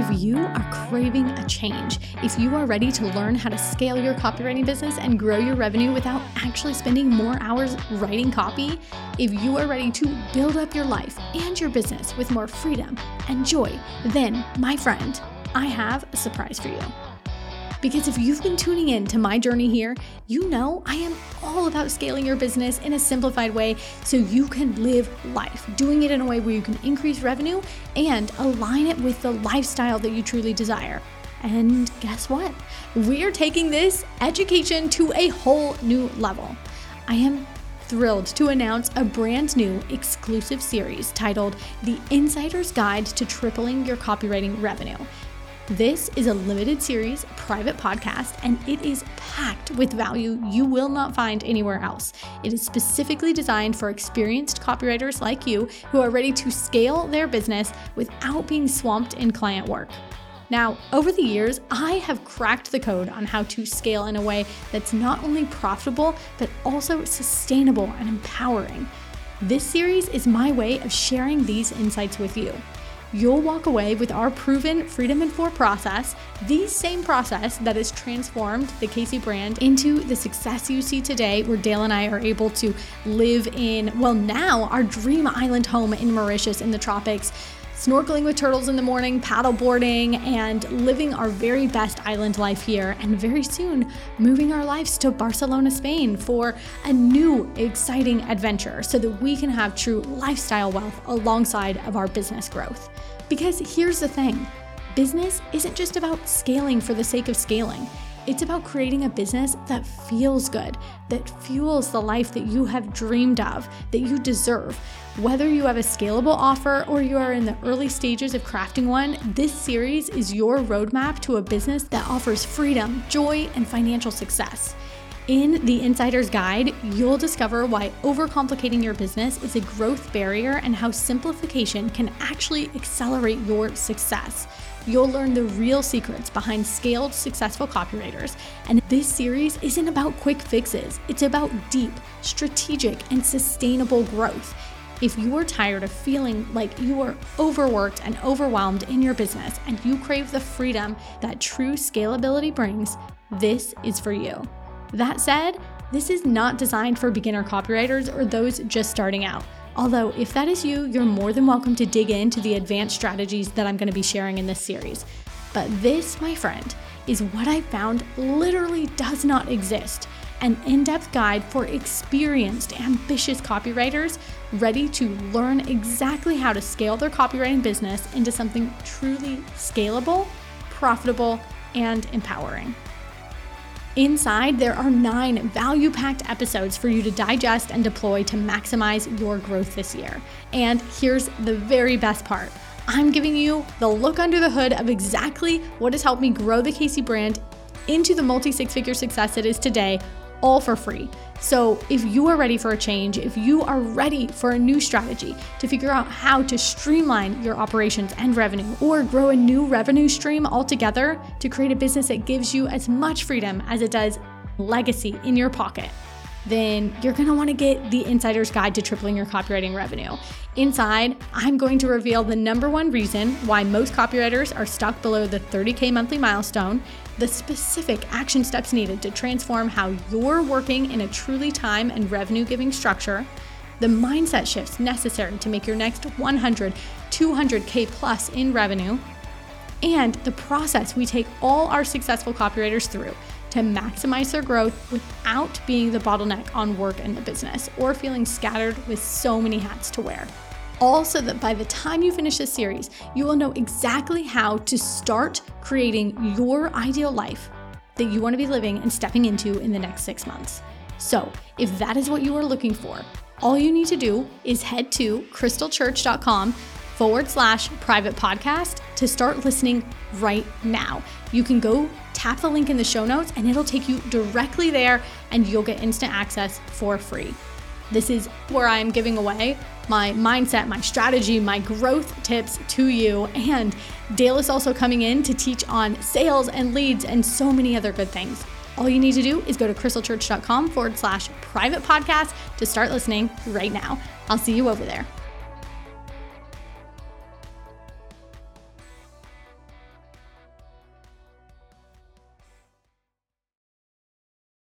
If you are craving a change, if you are ready to learn how to scale your copywriting business and grow your revenue without actually spending more hours writing copy, if you are ready to build up your life and your business with more freedom and joy, then, my friend, I have a surprise for you. Because if you've been tuning in to my journey here, you know I am all about scaling your business in a simplified way so you can live life, doing it in a way where you can increase revenue and align it with the lifestyle that you truly desire. And guess what? We're taking this education to a whole new level. I am thrilled to announce a brand new exclusive series titled The Insider's Guide to Tripling Your Copywriting Revenue. This is a limited series, private podcast, and it is packed with value you will not find anywhere else. It is specifically designed for experienced copywriters like you who are ready to scale their business without being swamped in client work. Now, over the years, I have cracked the code on how to scale in a way that's not only profitable, but also sustainable and empowering. This series is my way of sharing these insights with you you'll walk away with our proven Freedom and Four process, the same process that has transformed the KC brand into the success you see today, where Dale and I are able to live in, well, now our dream island home in Mauritius in the tropics snorkeling with turtles in the morning, paddleboarding, and living our very best island life here. And very soon, moving our lives to Barcelona, Spain for a new, exciting adventure so that we can have true lifestyle wealth alongside of our business growth. Because here's the thing business isn't just about scaling for the sake of scaling. It's about creating a business that feels good, that fuels the life that you have dreamed of, that you deserve. Whether you have a scalable offer or you are in the early stages of crafting one, this series is your roadmap to a business that offers freedom, joy, and financial success. In the Insider's Guide, you'll discover why overcomplicating your business is a growth barrier and how simplification can actually accelerate your success. You'll learn the real secrets behind scaled, successful copywriters. And this series isn't about quick fixes, it's about deep, strategic, and sustainable growth. If you are tired of feeling like you are overworked and overwhelmed in your business and you crave the freedom that true scalability brings, this is for you. That said, this is not designed for beginner copywriters or those just starting out. Although, if that is you, you're more than welcome to dig into the advanced strategies that I'm going to be sharing in this series. But this, my friend, is what I found literally does not exist an in depth guide for experienced, ambitious copywriters ready to learn exactly how to scale their copywriting business into something truly scalable, profitable, and empowering. Inside, there are nine value packed episodes for you to digest and deploy to maximize your growth this year. And here's the very best part I'm giving you the look under the hood of exactly what has helped me grow the KC brand into the multi six figure success it is today all for free. So, if you are ready for a change, if you are ready for a new strategy to figure out how to streamline your operations and revenue, or grow a new revenue stream altogether to create a business that gives you as much freedom as it does legacy in your pocket, then you're gonna wanna get the Insider's Guide to Tripling Your Copywriting Revenue. Inside, I'm going to reveal the number one reason why most copywriters are stuck below the 30K monthly milestone the specific action steps needed to transform how you're working in a truly time and revenue giving structure, the mindset shifts necessary to make your next 100, 200K plus in revenue, and the process we take all our successful copywriters through to maximize their growth without being the bottleneck on work in the business or feeling scattered with so many hats to wear Also, that by the time you finish this series, you will know exactly how to start creating your ideal life that you want to be living and stepping into in the next six months. So, if that is what you are looking for, all you need to do is head to krystlechurch.com forward slash private podcast to start listening right now. You can go tap the link in the show notes and it'll take you directly there and you'll get instant access for free. This is where I'm giving away my mindset, my strategy, my growth tips to you. And Dale is also coming in to teach on sales and leads and so many other good things. All you need to do is go to krystlechurch.com forward slash private podcast to start listening right now. I'll see you over there.